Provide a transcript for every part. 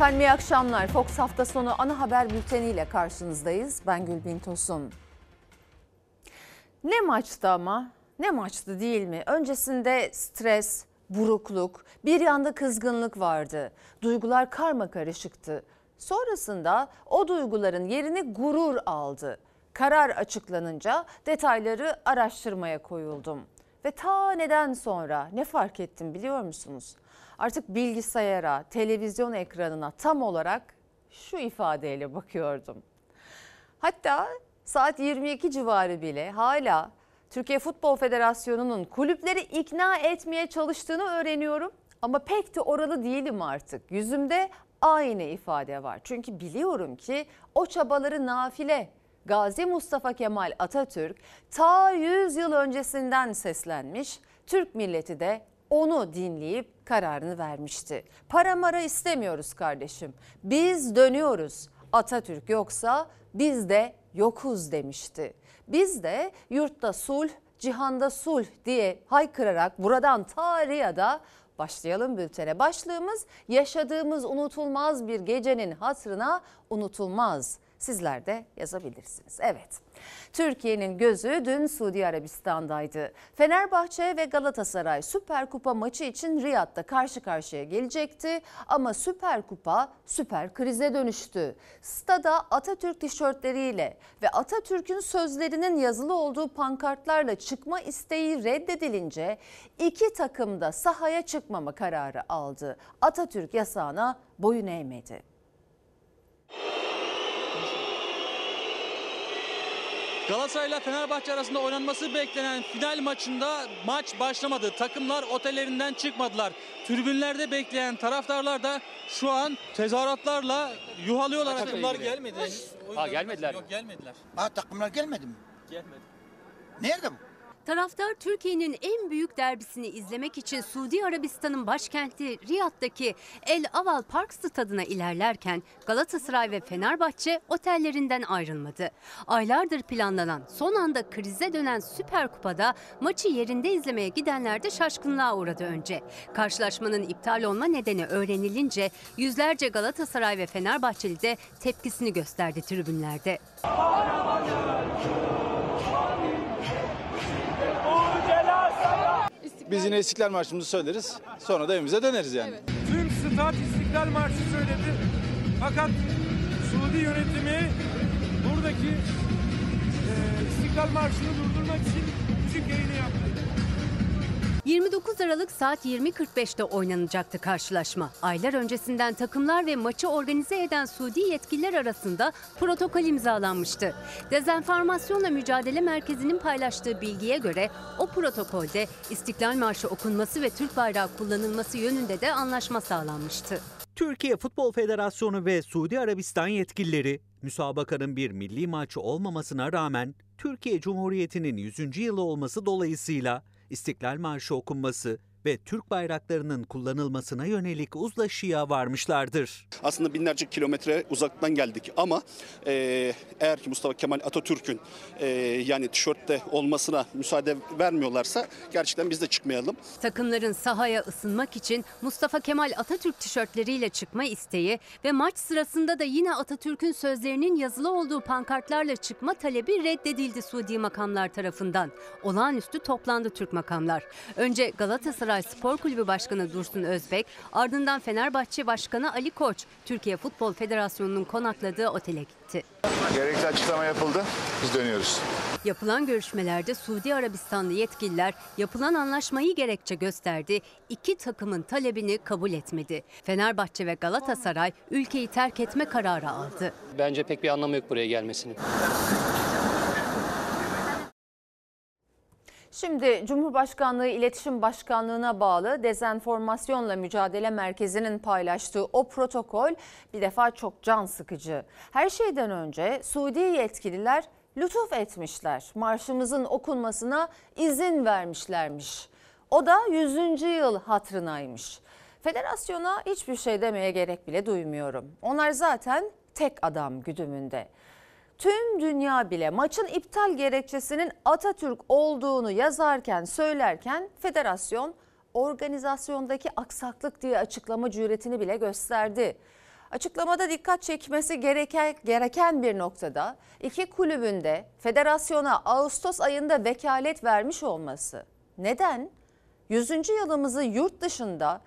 Efendim iyi akşamlar. Fox hafta sonu ana haber bülteniyle karşınızdayız. Ben Gülbin Tosun. Ne maçtı ama? Ne maçtı değil mi? Öncesinde stres, burukluk, bir yanda kızgınlık vardı. Duygular karma karışıktı. Sonrasında o duyguların yerini gurur aldı. Karar açıklanınca detayları araştırmaya koyuldum. Ve ta neden sonra ne fark ettim biliyor musunuz? Artık bilgisayara, televizyon ekranına tam olarak şu ifadeyle bakıyordum. Hatta saat 22 civarı bile hala Türkiye Futbol Federasyonu'nun kulüpleri ikna etmeye çalıştığını öğreniyorum. Ama pek de oralı değilim artık. Yüzümde aynı ifade var. Çünkü biliyorum ki o çabaları nafile. Gazi Mustafa Kemal Atatürk ta 100 yıl öncesinden seslenmiş. Türk milleti de onu dinleyip kararını vermişti. Para mara istemiyoruz kardeşim. Biz dönüyoruz. Atatürk yoksa biz de yokuz demişti. Biz de yurtta sulh, cihanda sulh diye haykırarak buradan Tariha'da başlayalım bültene. Başlığımız yaşadığımız unutulmaz bir gecenin hatırına unutulmaz. Sizler de yazabilirsiniz. Evet. Türkiye'nin gözü dün Suudi Arabistan'daydı. Fenerbahçe ve Galatasaray Süper Kupa maçı için Riyad'da karşı karşıya gelecekti ama Süper Kupa süper krize dönüştü. Stada Atatürk tişörtleriyle ve Atatürk'ün sözlerinin yazılı olduğu pankartlarla çıkma isteği reddedilince iki takım da sahaya çıkmama kararı aldı. Atatürk yasağına boyun eğmedi. Galatasaray ile Fenerbahçe arasında oynanması beklenen final maçında maç başlamadı. Takımlar otellerinden çıkmadılar. Tribünlerde bekleyen taraftarlar da şu an tezahüratlarla yuhalıyorlar. Takımlar gelmedi. Ha, gelmediler? Yok gelmediler. Ha takımlar gelmedi mi? Gelmedi. Nerede bu? Taraftar Türkiye'nin en büyük derbisini izlemek için Suudi Arabistan'ın başkenti Riyad'daki El Aval Park stadına ilerlerken Galatasaray ve Fenerbahçe otellerinden ayrılmadı. Aylardır planlanan son anda krize dönen Süper Kupa'da maçı yerinde izlemeye gidenler de şaşkınlığa uğradı önce. Karşılaşmanın iptal olma nedeni öğrenilince yüzlerce Galatasaray ve Fenerbahçeli de tepkisini gösterdi tribünlerde. Biz yine İstiklal Marşı'mızı söyleriz. Sonra da evimize döneriz yani. Tüm stat İstiklal Marşı söyledi. Fakat Suudi yönetimi buradaki e, İstiklal Marşı'nı durdurmak için müzik yayını yaptı. 29 Aralık saat 20.45'te oynanacaktı karşılaşma. Aylar öncesinden takımlar ve maçı organize eden Suudi yetkililer arasında protokol imzalanmıştı. Dezenformasyonla Mücadele Merkezi'nin paylaştığı bilgiye göre o protokolde İstiklal Marşı okunması ve Türk bayrağı kullanılması yönünde de anlaşma sağlanmıştı. Türkiye Futbol Federasyonu ve Suudi Arabistan yetkilileri müsabakanın bir milli maçı olmamasına rağmen Türkiye Cumhuriyeti'nin 100. yılı olması dolayısıyla İstiklal Marşı okunması ve Türk bayraklarının kullanılmasına yönelik uzlaşıya varmışlardır. Aslında binlerce kilometre uzaktan geldik ama e, eğer ki Mustafa Kemal Atatürk'ün e, yani tişörtte olmasına müsaade vermiyorlarsa gerçekten biz de çıkmayalım. Takımların sahaya ısınmak için Mustafa Kemal Atatürk tişörtleriyle çıkma isteği ve maç sırasında da yine Atatürk'ün sözlerinin yazılı olduğu pankartlarla çıkma talebi reddedildi Suudi makamlar tarafından. Olağanüstü toplandı Türk makamlar. Önce Galatasaray Spor Kulübü Başkanı Dursun Özbek, ardından Fenerbahçe Başkanı Ali Koç, Türkiye Futbol Federasyonu'nun konakladığı otele gitti. Gerekli açıklama yapıldı. Biz dönüyoruz. Yapılan görüşmelerde Suudi Arabistanlı yetkililer yapılan anlaşmayı gerekçe gösterdi. İki takımın talebini kabul etmedi. Fenerbahçe ve Galatasaray ülkeyi terk etme kararı aldı. Bence pek bir anlamı yok buraya gelmesinin. Şimdi Cumhurbaşkanlığı İletişim Başkanlığı'na bağlı Dezenformasyonla Mücadele Merkezi'nin paylaştığı o protokol bir defa çok can sıkıcı. Her şeyden önce Suudi yetkililer lütuf etmişler. Marşımızın okunmasına izin vermişlermiş. O da 100. yıl hatırınaymış. Federasyona hiçbir şey demeye gerek bile duymuyorum. Onlar zaten tek adam güdümünde. Tüm dünya bile maçın iptal gerekçesinin Atatürk olduğunu yazarken söylerken federasyon organizasyondaki aksaklık diye açıklama cüretini bile gösterdi. Açıklamada dikkat çekmesi gereken, gereken bir noktada iki kulübün de federasyona Ağustos ayında vekalet vermiş olması. Neden? 100. yılımızı yurt dışında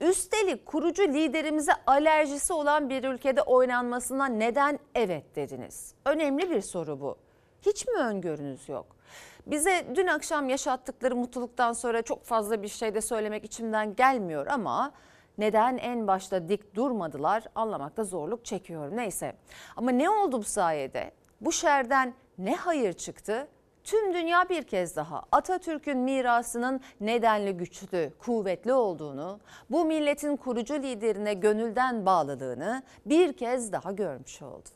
üstelik kurucu liderimize alerjisi olan bir ülkede oynanmasına neden evet dediniz? Önemli bir soru bu. Hiç mi öngörünüz yok? Bize dün akşam yaşattıkları mutluluktan sonra çok fazla bir şey de söylemek içimden gelmiyor ama neden en başta dik durmadılar anlamakta zorluk çekiyorum. Neyse ama ne oldu bu sayede? Bu şerden ne hayır çıktı? Tüm dünya bir kez daha Atatürk'ün mirasının nedenli güçlü, kuvvetli olduğunu, bu milletin kurucu liderine gönülden bağlılığını bir kez daha görmüş oldu.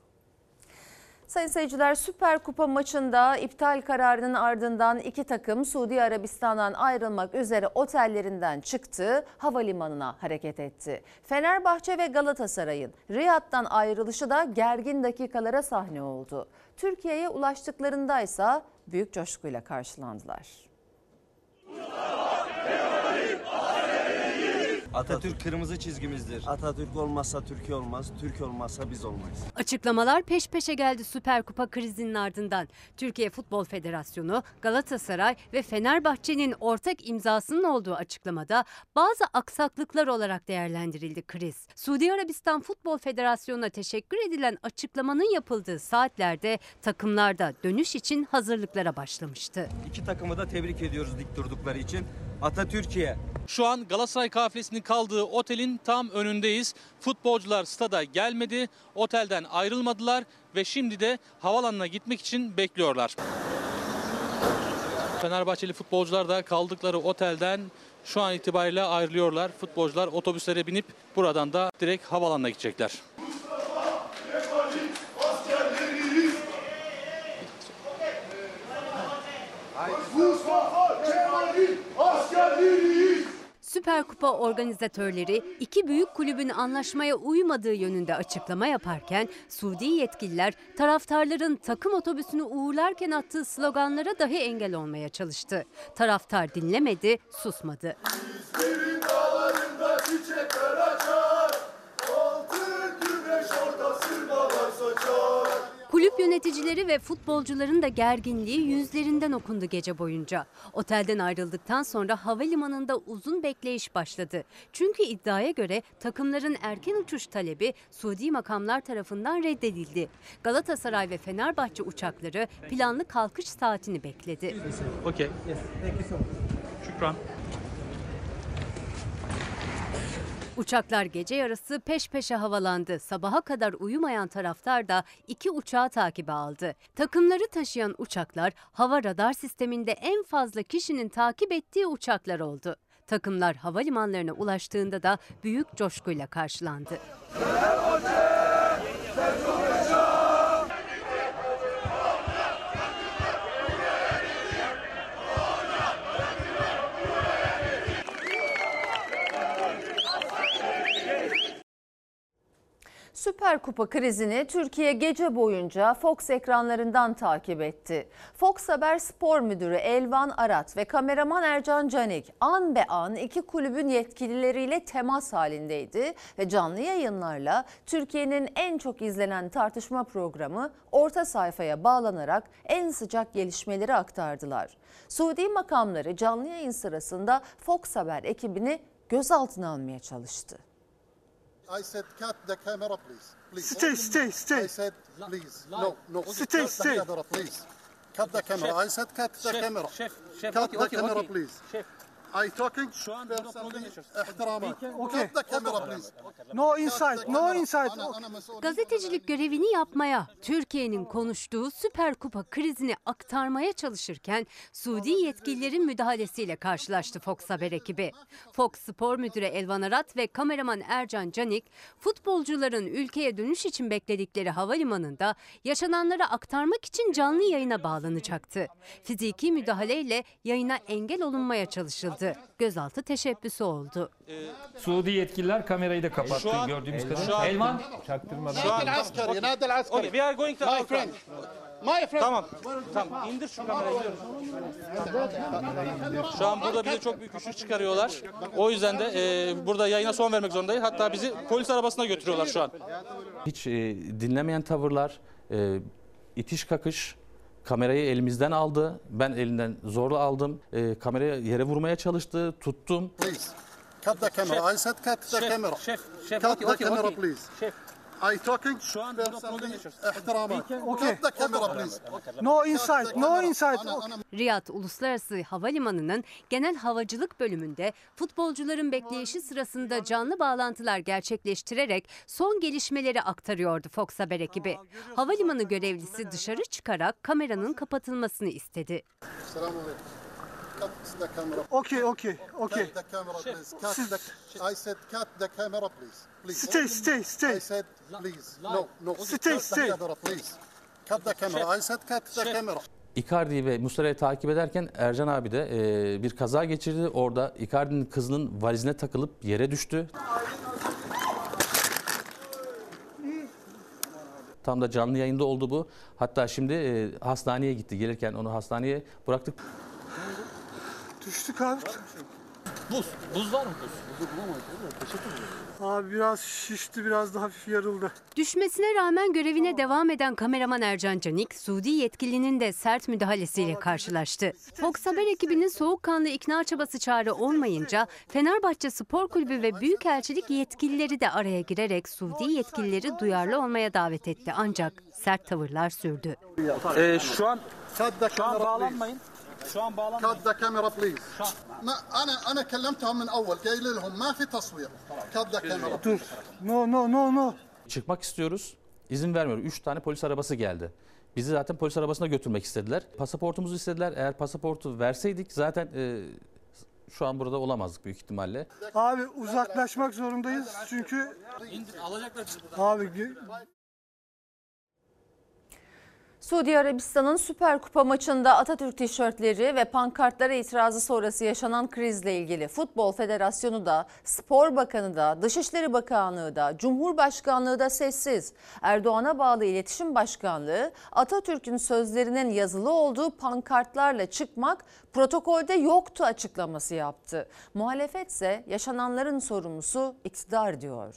Sayın seyirciler Süper Kupa maçında iptal kararının ardından iki takım Suudi Arabistan'dan ayrılmak üzere otellerinden çıktı, havalimanına hareket etti. Fenerbahçe ve Galatasaray'ın Riyad'dan ayrılışı da gergin dakikalara sahne oldu. Türkiye'ye ulaştıklarında ise büyük coşkuyla karşılandılar. Atatürk kırmızı çizgimizdir. Atatürk olmazsa Türkiye olmaz, Türk olmazsa biz olmayız. Açıklamalar peş peşe geldi Süper Kupa krizinin ardından. Türkiye Futbol Federasyonu, Galatasaray ve Fenerbahçe'nin ortak imzasının olduğu açıklamada bazı aksaklıklar olarak değerlendirildi kriz. Suudi Arabistan Futbol Federasyonu'na teşekkür edilen açıklamanın yapıldığı saatlerde takımlar da dönüş için hazırlıklara başlamıştı. İki takımı da tebrik ediyoruz dik durdukları için. Atatürkiye Şu an Galatasaray kafilesinin kaldığı otelin tam önündeyiz. Futbolcular stada gelmedi, otelden ayrılmadılar ve şimdi de havalanına gitmek için bekliyorlar. Fenerbahçeli futbolcular da kaldıkları otelden şu an itibariyle ayrılıyorlar. Futbolcular otobüslere binip buradan da direkt havalanına gidecekler. Süper Kupa organizatörleri iki büyük kulübün anlaşmaya uymadığı yönünde açıklama yaparken Suudi yetkililer taraftarların takım otobüsünü uğurlarken attığı sloganlara dahi engel olmaya çalıştı. Taraftar dinlemedi, susmadı. Kulüp yöneticileri ve futbolcuların da gerginliği yüzlerinden okundu gece boyunca. Otelden ayrıldıktan sonra havalimanında uzun bekleyiş başladı. Çünkü iddiaya göre takımların erken uçuş talebi Suudi makamlar tarafından reddedildi. Galatasaray ve Fenerbahçe uçakları planlı kalkış saatini bekledi. Okey. Şükran. Uçaklar gece yarısı peş peşe havalandı. Sabaha kadar uyumayan taraftar da iki uçağı takibe aldı. Takımları taşıyan uçaklar hava radar sisteminde en fazla kişinin takip ettiği uçaklar oldu. Takımlar havalimanlarına ulaştığında da büyük coşkuyla karşılandı. Süper Kupa krizini Türkiye gece boyunca Fox ekranlarından takip etti. Fox Haber Spor Müdürü Elvan Arat ve kameraman Ercan Canik an be an iki kulübün yetkilileriyle temas halindeydi ve canlı yayınlarla Türkiye'nin en çok izlenen tartışma programı orta sayfaya bağlanarak en sıcak gelişmeleri aktardılar. Suudi makamları canlı yayın sırasında Fox Haber ekibini gözaltına almaya çalıştı. I said, cut the camera, please. Please. Stay, stay, stay. I said, please. No, no. Stay, cut stay. the camera, please. Cut the camera. I said, cut the camera. cut the camera, please. I talking şu anda ihtirama. Okay. No insight, no insight. Gazetecilik görevini yapmaya, Türkiye'nin konuştuğu Süper Kupa krizini aktarmaya çalışırken Suudi yetkililerin müdahalesiyle karşılaştı Fox Haber ekibi. Fox Spor Müdürü Elvan Arat ve kameraman Ercan Canik, futbolcuların ülkeye dönüş için bekledikleri havalimanında yaşananları aktarmak için canlı yayına bağlanacaktı. Fiziki müdahaleyle yayına engel olunmaya çalışıldı çıktı. Gözaltı teşebbüsü oldu. Ee, Suudi yetkililer kamerayı da kapattı şu an, gördüğümüz kadarıyla. Elman. Çaktırmadan. Şu an asker. Yanadel asker. We are going to My friend. My friend. Tamam. Tamam. İndir şu kamerayı. Şu an burada bize çok büyük üşür çıkarıyorlar. O yüzden de e, burada yayına son vermek zorundayız. Hatta bizi polis arabasına götürüyorlar şu an. Hiç e, dinlemeyen tavırlar, e, itiş kakış kamerayı elimizden aldı. Ben elinden zorla aldım. E, kamerayı yere vurmaya çalıştı, tuttum. Please. Cut the camera. I said cut the camera. Şef, şef, Cut okey, the camera okey. please. Şef. I talking Şu anda konuda ihtiramat. Okay. No insight, no insight. Riyad Uluslararası Havalimanı'nın genel havacılık bölümünde futbolcuların bekleyişi sırasında canlı bağlantılar gerçekleştirerek son gelişmeleri aktarıyordu Fox Haber ekibi. Havalimanı görevlisi dışarı çıkarak kameranın kapatılmasını istedi. Selamünaleyküm. Cut the camera. Okay, okay, okay. Cut the camera please. Cut the I said cut the camera please. Please. Stay, stay, stay. I said please. No, no. Stay, Cut the stay. camera please. Cut the camera. I said cut the camera. Icardi ve Muslera'yı takip ederken Ercan abi de e, bir kaza geçirdi. Orada Icardi'nin kızının valizine takılıp yere düştü. Tam da canlı yayında oldu bu. Hatta şimdi e, hastaneye gitti. Gelirken onu hastaneye bıraktık. Düştük abi. Buz. Buz var mı buz? Abi biraz şişti, biraz da hafif yarıldı. Düşmesine rağmen görevine devam eden kameraman Ercan Canik, Suudi yetkilinin de sert müdahalesiyle karşılaştı. Fox Haber ekibinin soğukkanlı ikna çabası çare olmayınca Fenerbahçe Spor Kulübü ve Büyükelçilik yetkilileri de araya girerek Suudi yetkilileri duyarlı olmaya davet etti. Ancak sert tavırlar sürdü. E, şu an şu an bağlanmayın. Şu an bağlanmayın. Cut the camera please. ما انا انا كلمتهم من اول قايل لهم ما في تصوير. Cut the camera. Dur. No, no, no, no. Çıkmak istiyoruz. İzin vermiyor. Üç tane polis arabası geldi. Bizi zaten polis arabasına götürmek istediler. Pasaportumuzu istediler. Eğer pasaportu verseydik zaten e, şu an burada olamazdık büyük ihtimalle. Abi uzaklaşmak zorundayız çünkü İndir, alacaklar bizi buradan. abi ge- Suudi Arabistan'ın Süper Kupa maçında Atatürk tişörtleri ve pankartlara itirazı sonrası yaşanan krizle ilgili Futbol Federasyonu da, Spor Bakanı da, Dışişleri Bakanlığı da, Cumhurbaşkanlığı da sessiz. Erdoğan'a bağlı İletişim Başkanlığı Atatürk'ün sözlerinin yazılı olduğu pankartlarla çıkmak protokolde yoktu açıklaması yaptı. Muhalefet ise yaşananların sorumlusu iktidar diyor.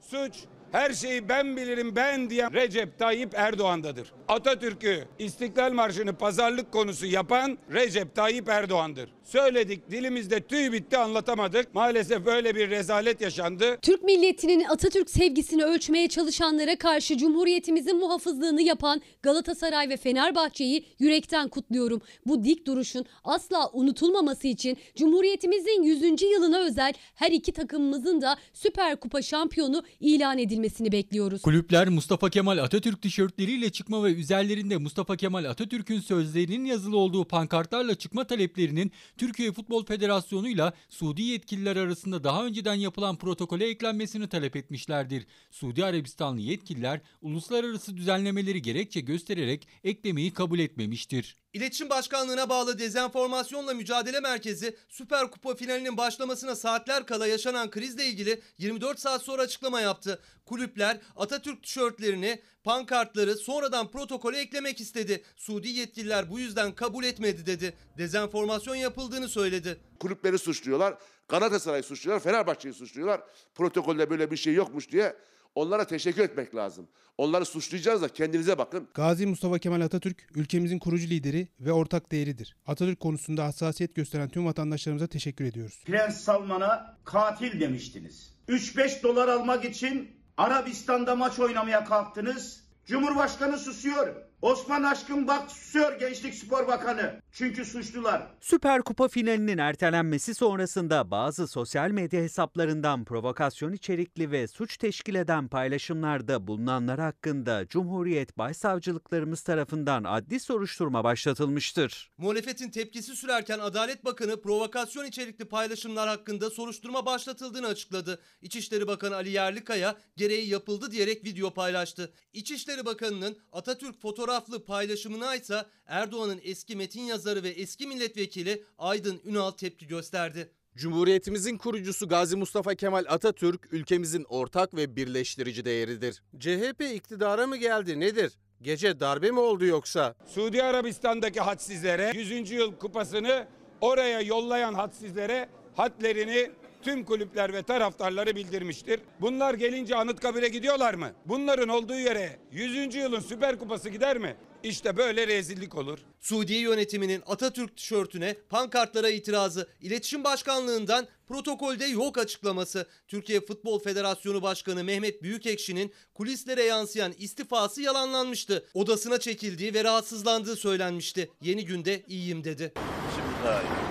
Suç her şeyi ben bilirim ben diyen Recep Tayyip Erdoğan'dadır. Atatürk'ü İstiklal Marşı'nı pazarlık konusu yapan Recep Tayyip Erdoğan'dır. Söyledik dilimizde tüy bitti anlatamadık. Maalesef böyle bir rezalet yaşandı. Türk milletinin Atatürk sevgisini ölçmeye çalışanlara karşı Cumhuriyetimizin muhafızlığını yapan Galatasaray ve Fenerbahçe'yi yürekten kutluyorum. Bu dik duruşun asla unutulmaması için Cumhuriyetimizin 100. yılına özel her iki takımımızın da Süper Kupa şampiyonu ilan edilmesini bekliyoruz. Kulüpler Mustafa Kemal Atatürk tişörtleriyle çıkma ve üzerlerinde Mustafa Kemal Atatürk'ün sözlerinin yazılı olduğu pankartlarla çıkma taleplerinin Türkiye Futbol Federasyonu ile Suudi yetkililer arasında daha önceden yapılan protokole eklenmesini talep etmişlerdir. Suudi Arabistanlı yetkililer uluslararası düzenlemeleri gerekçe göstererek eklemeyi kabul etmemiştir. İletişim Başkanlığı'na bağlı Dezenformasyonla Mücadele Merkezi Süper Kupa finalinin başlamasına saatler kala yaşanan krizle ilgili 24 saat sonra açıklama yaptı. Kulüpler Atatürk tişörtlerini, pankartları sonradan protokole eklemek istedi. Suudi yetkililer bu yüzden kabul etmedi dedi. Dezenformasyon yapıldığını söyledi. Kulüpleri suçluyorlar. Galatasaray'ı suçluyorlar. Fenerbahçe'yi suçluyorlar. Protokolde böyle bir şey yokmuş diye onlara teşekkür etmek lazım. Onları suçlayacağız da kendinize bakın. Gazi Mustafa Kemal Atatürk ülkemizin kurucu lideri ve ortak değeridir. Atatürk konusunda hassasiyet gösteren tüm vatandaşlarımıza teşekkür ediyoruz. Prens Salman'a katil demiştiniz. 3-5 dolar almak için Arabistan'da maç oynamaya kalktınız. Cumhurbaşkanı susuyor. Osman Aşkın bak susuyor Gençlik Spor Bakanı. Çünkü suçlular. Süper Kupa finalinin ertelenmesi sonrasında bazı sosyal medya hesaplarından provokasyon içerikli ve suç teşkil eden paylaşımlarda bulunanlar hakkında Cumhuriyet Başsavcılıklarımız tarafından adli soruşturma başlatılmıştır. Muhalefetin tepkisi sürerken Adalet Bakanı provokasyon içerikli paylaşımlar hakkında soruşturma başlatıldığını açıkladı. İçişleri Bakanı Ali Yerlikaya gereği yapıldı diyerek video paylaştı. İçişleri Bakanı'nın Atatürk fotoğraflı paylaşımına ise Erdoğan'ın eski metin yazarı ve eski milletvekili Aydın Ünal tepki gösterdi. Cumhuriyetimizin kurucusu Gazi Mustafa Kemal Atatürk ülkemizin ortak ve birleştirici değeridir. CHP iktidara mı geldi nedir? Gece darbe mi oldu yoksa? Suudi Arabistan'daki hadsizlere 100. yıl kupasını oraya yollayan hadsizlere hatlerini tüm kulüpler ve taraftarları bildirmiştir. Bunlar gelince Anıtkabir'e gidiyorlar mı? Bunların olduğu yere 100. yılın Süper Kupası gider mi? İşte böyle rezillik olur. Suudi yönetiminin Atatürk tişörtüne, pankartlara itirazı, İletişim Başkanlığından protokolde yok açıklaması, Türkiye Futbol Federasyonu Başkanı Mehmet Büyükekşi'nin kulislere yansıyan istifası yalanlanmıştı. Odasına çekildiği ve rahatsızlandığı söylenmişti. Yeni günde iyiyim dedi. Suudi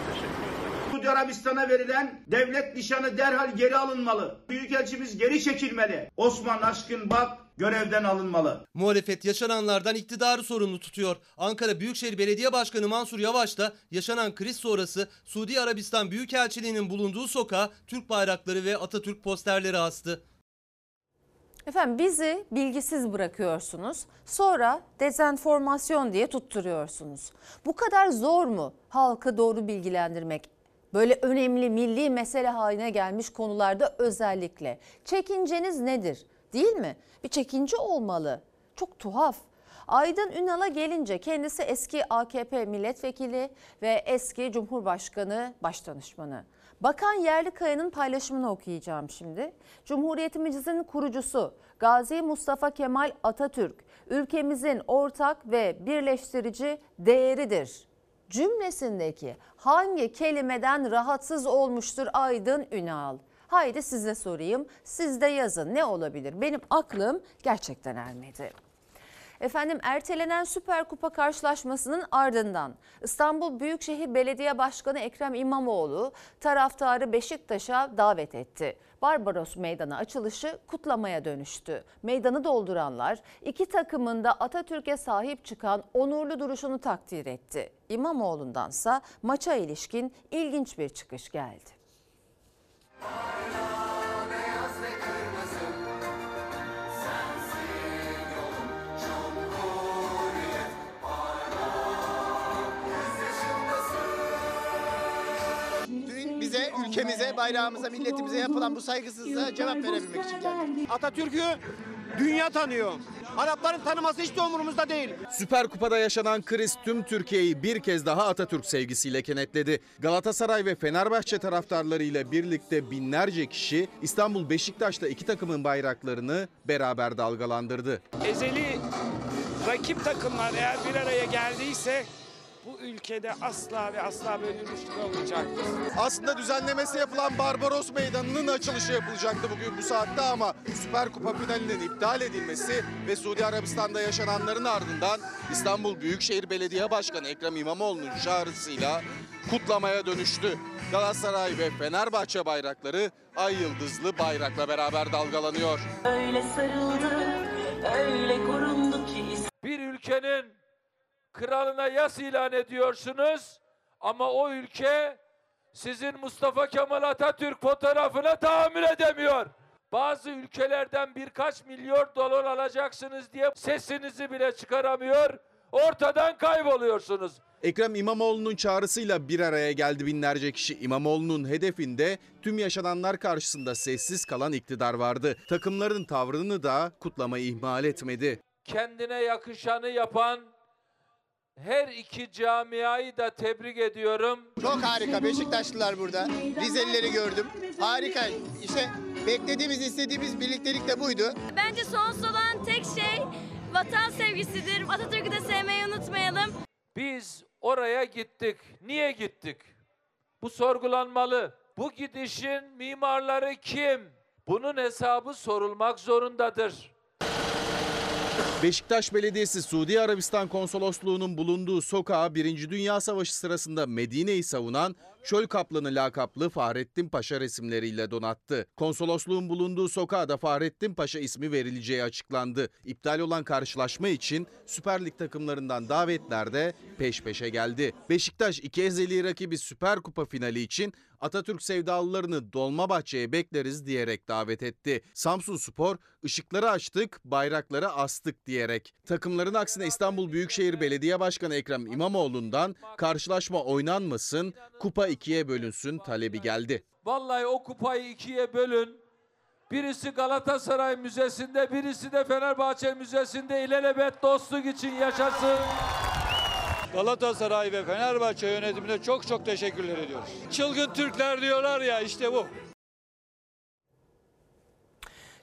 Arabistan'a verilen devlet nişanı derhal geri alınmalı. Büyükelçimiz geri çekilmeli. Osman Aşkın Bak görevden alınmalı. Muhalefet yaşananlardan iktidarı sorumlu tutuyor. Ankara Büyükşehir Belediye Başkanı Mansur Yavaş da yaşanan kriz sonrası Suudi Arabistan Büyükelçiliği'nin bulunduğu sokağa Türk bayrakları ve Atatürk posterleri astı. Efendim bizi bilgisiz bırakıyorsunuz. Sonra dezenformasyon diye tutturuyorsunuz. Bu kadar zor mu halkı doğru bilgilendirmek? Böyle önemli milli mesele haline gelmiş konularda özellikle. Çekinceniz nedir? Değil mi? Bir çekince olmalı. Çok tuhaf. Aydın Ünal'a gelince kendisi eski AKP milletvekili ve eski Cumhurbaşkanı Başdanışmanı. Bakan Yerlikaya'nın paylaşımını okuyacağım şimdi. Cumhuriyetimizin kurucusu Gazi Mustafa Kemal Atatürk ülkemizin ortak ve birleştirici değeridir. Cümlesindeki hangi kelimeden rahatsız olmuştur Aydın Ünal? Haydi size sorayım. Siz de yazın ne olabilir? Benim aklım gerçekten ermedi. Efendim ertelenen Süper Kupa karşılaşmasının ardından İstanbul Büyükşehir Belediye Başkanı Ekrem İmamoğlu taraftarı Beşiktaş'a davet etti. Barbaros Meydanı açılışı kutlamaya dönüştü. Meydanı dolduranlar iki takımın da Atatürk'e sahip çıkan onurlu duruşunu takdir etti. İmamoğlu'ndansa maça ilişkin ilginç bir çıkış geldi. Dün ülkemize, bayrağımıza, milletimize yapılan bu saygısızlığa cevap verebilmek için geldik. Atatürk'ü dünya tanıyor. Arapların tanıması hiç de umurumuzda değil. Süper Kupa'da yaşanan kriz tüm Türkiye'yi bir kez daha Atatürk sevgisiyle kenetledi. Galatasaray ve Fenerbahçe taraftarlarıyla birlikte binlerce kişi İstanbul Beşiktaş'ta iki takımın bayraklarını beraber dalgalandırdı. ezeli rakip takımlar eğer bir araya geldiyse ülkede asla ve asla böyle bir ilişki olmayacaktır. Aslında düzenlemesi yapılan Barbaros Meydanı'nın açılışı yapılacaktı bugün bu saatte ama Süper Kupa finalinin iptal edilmesi ve Suudi Arabistan'da yaşananların ardından İstanbul Büyükşehir Belediye Başkanı Ekrem İmamoğlu'nun çağrısıyla kutlamaya dönüştü. Galatasaray ve Fenerbahçe bayrakları ay yıldızlı bayrakla beraber dalgalanıyor. Öyle sarıldı, öyle korundu ki Bir ülkenin kralına yas ilan ediyorsunuz ama o ülke sizin Mustafa Kemal Atatürk fotoğrafına tahammül edemiyor. Bazı ülkelerden birkaç milyon dolar alacaksınız diye sesinizi bile çıkaramıyor. Ortadan kayboluyorsunuz. Ekrem İmamoğlu'nun çağrısıyla bir araya geldi binlerce kişi. İmamoğlu'nun hedefinde tüm yaşananlar karşısında sessiz kalan iktidar vardı. Takımların tavrını da kutlamayı ihmal etmedi. Kendine yakışanı yapan her iki camiayı da tebrik ediyorum. Çok harika Beşiktaşlılar burada. Rizelileri gördüm. Harika. İşte beklediğimiz, istediğimiz birliktelik de buydu. Bence sonsuz olan tek şey vatan sevgisidir. Atatürk'ü de sevmeyi unutmayalım. Biz oraya gittik. Niye gittik? Bu sorgulanmalı. Bu gidişin mimarları kim? Bunun hesabı sorulmak zorundadır. Beşiktaş Belediyesi Suudi Arabistan Konsolosluğu'nun bulunduğu sokağa 1. Dünya Savaşı sırasında Medine'yi savunan Çöl Kaplanı lakaplı Fahrettin Paşa resimleriyle donattı. Konsolosluğun bulunduğu sokağa da Fahrettin Paşa ismi verileceği açıklandı. İptal olan karşılaşma için Süper Lig takımlarından davetler de peş peşe geldi. Beşiktaş iki ezeli rakibi Süper Kupa finali için Atatürk sevdalılarını Dolmabahçe'ye bekleriz diyerek davet etti. Samsun Spor ışıkları açtık, bayrakları astık diyerek. Takımların aksine İstanbul Büyükşehir Belediye Başkanı Ekrem İmamoğlu'ndan karşılaşma oynanmasın, kupa ikiye bölünsün talebi geldi. Vallahi o kupayı ikiye bölün. Birisi Galatasaray Müzesi'nde, birisi de Fenerbahçe Müzesi'nde ilelebet dostluk için yaşasın. Galatasaray ve Fenerbahçe yönetimine çok çok teşekkürler ediyoruz. Çılgın Türkler diyorlar ya işte bu.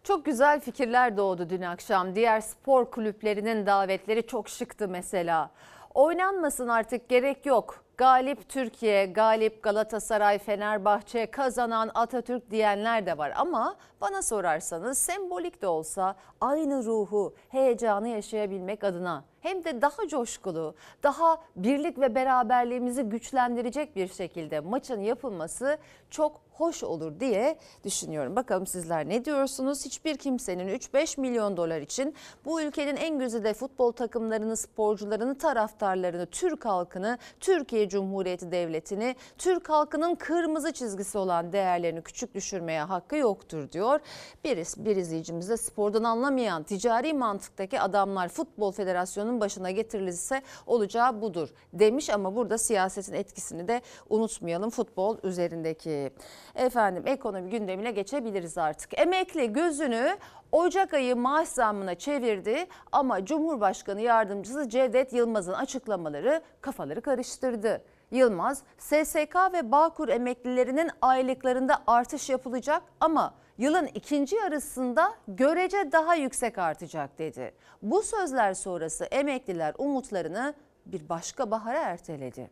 Çok güzel fikirler doğdu dün akşam. Diğer spor kulüplerinin davetleri çok şıktı mesela. Oynanmasın artık gerek yok. Galip Türkiye, galip Galatasaray, Fenerbahçe, kazanan Atatürk diyenler de var. Ama bana sorarsanız sembolik de olsa aynı ruhu, heyecanı yaşayabilmek adına hem de daha coşkulu, daha birlik ve beraberliğimizi güçlendirecek bir şekilde maçın yapılması çok hoş olur diye düşünüyorum. Bakalım sizler ne diyorsunuz? Hiçbir kimsenin 3-5 milyon dolar için bu ülkenin en güzide futbol takımlarını, sporcularını, taraftarlarını, Türk halkını, Türkiye Cumhuriyeti Devleti'ni, Türk halkının kırmızı çizgisi olan değerlerini küçük düşürmeye hakkı yoktur diyor. Bir, bir izleyicimiz de spordan anlamayan ticari mantıktaki adamlar Futbol Federasyonu'nun başına getirilirse olacağı budur demiş ama burada siyasetin etkisini de unutmayalım futbol üzerindeki. Efendim ekonomi gündemine geçebiliriz artık. Emekli gözünü Ocak ayı maaş zammına çevirdi ama Cumhurbaşkanı Yardımcısı Cevdet Yılmaz'ın açıklamaları kafaları karıştırdı. Yılmaz, SSK ve Bağkur emeklilerinin aylıklarında artış yapılacak ama yılın ikinci yarısında görece daha yüksek artacak dedi. Bu sözler sonrası emekliler umutlarını bir başka bahara erteledi.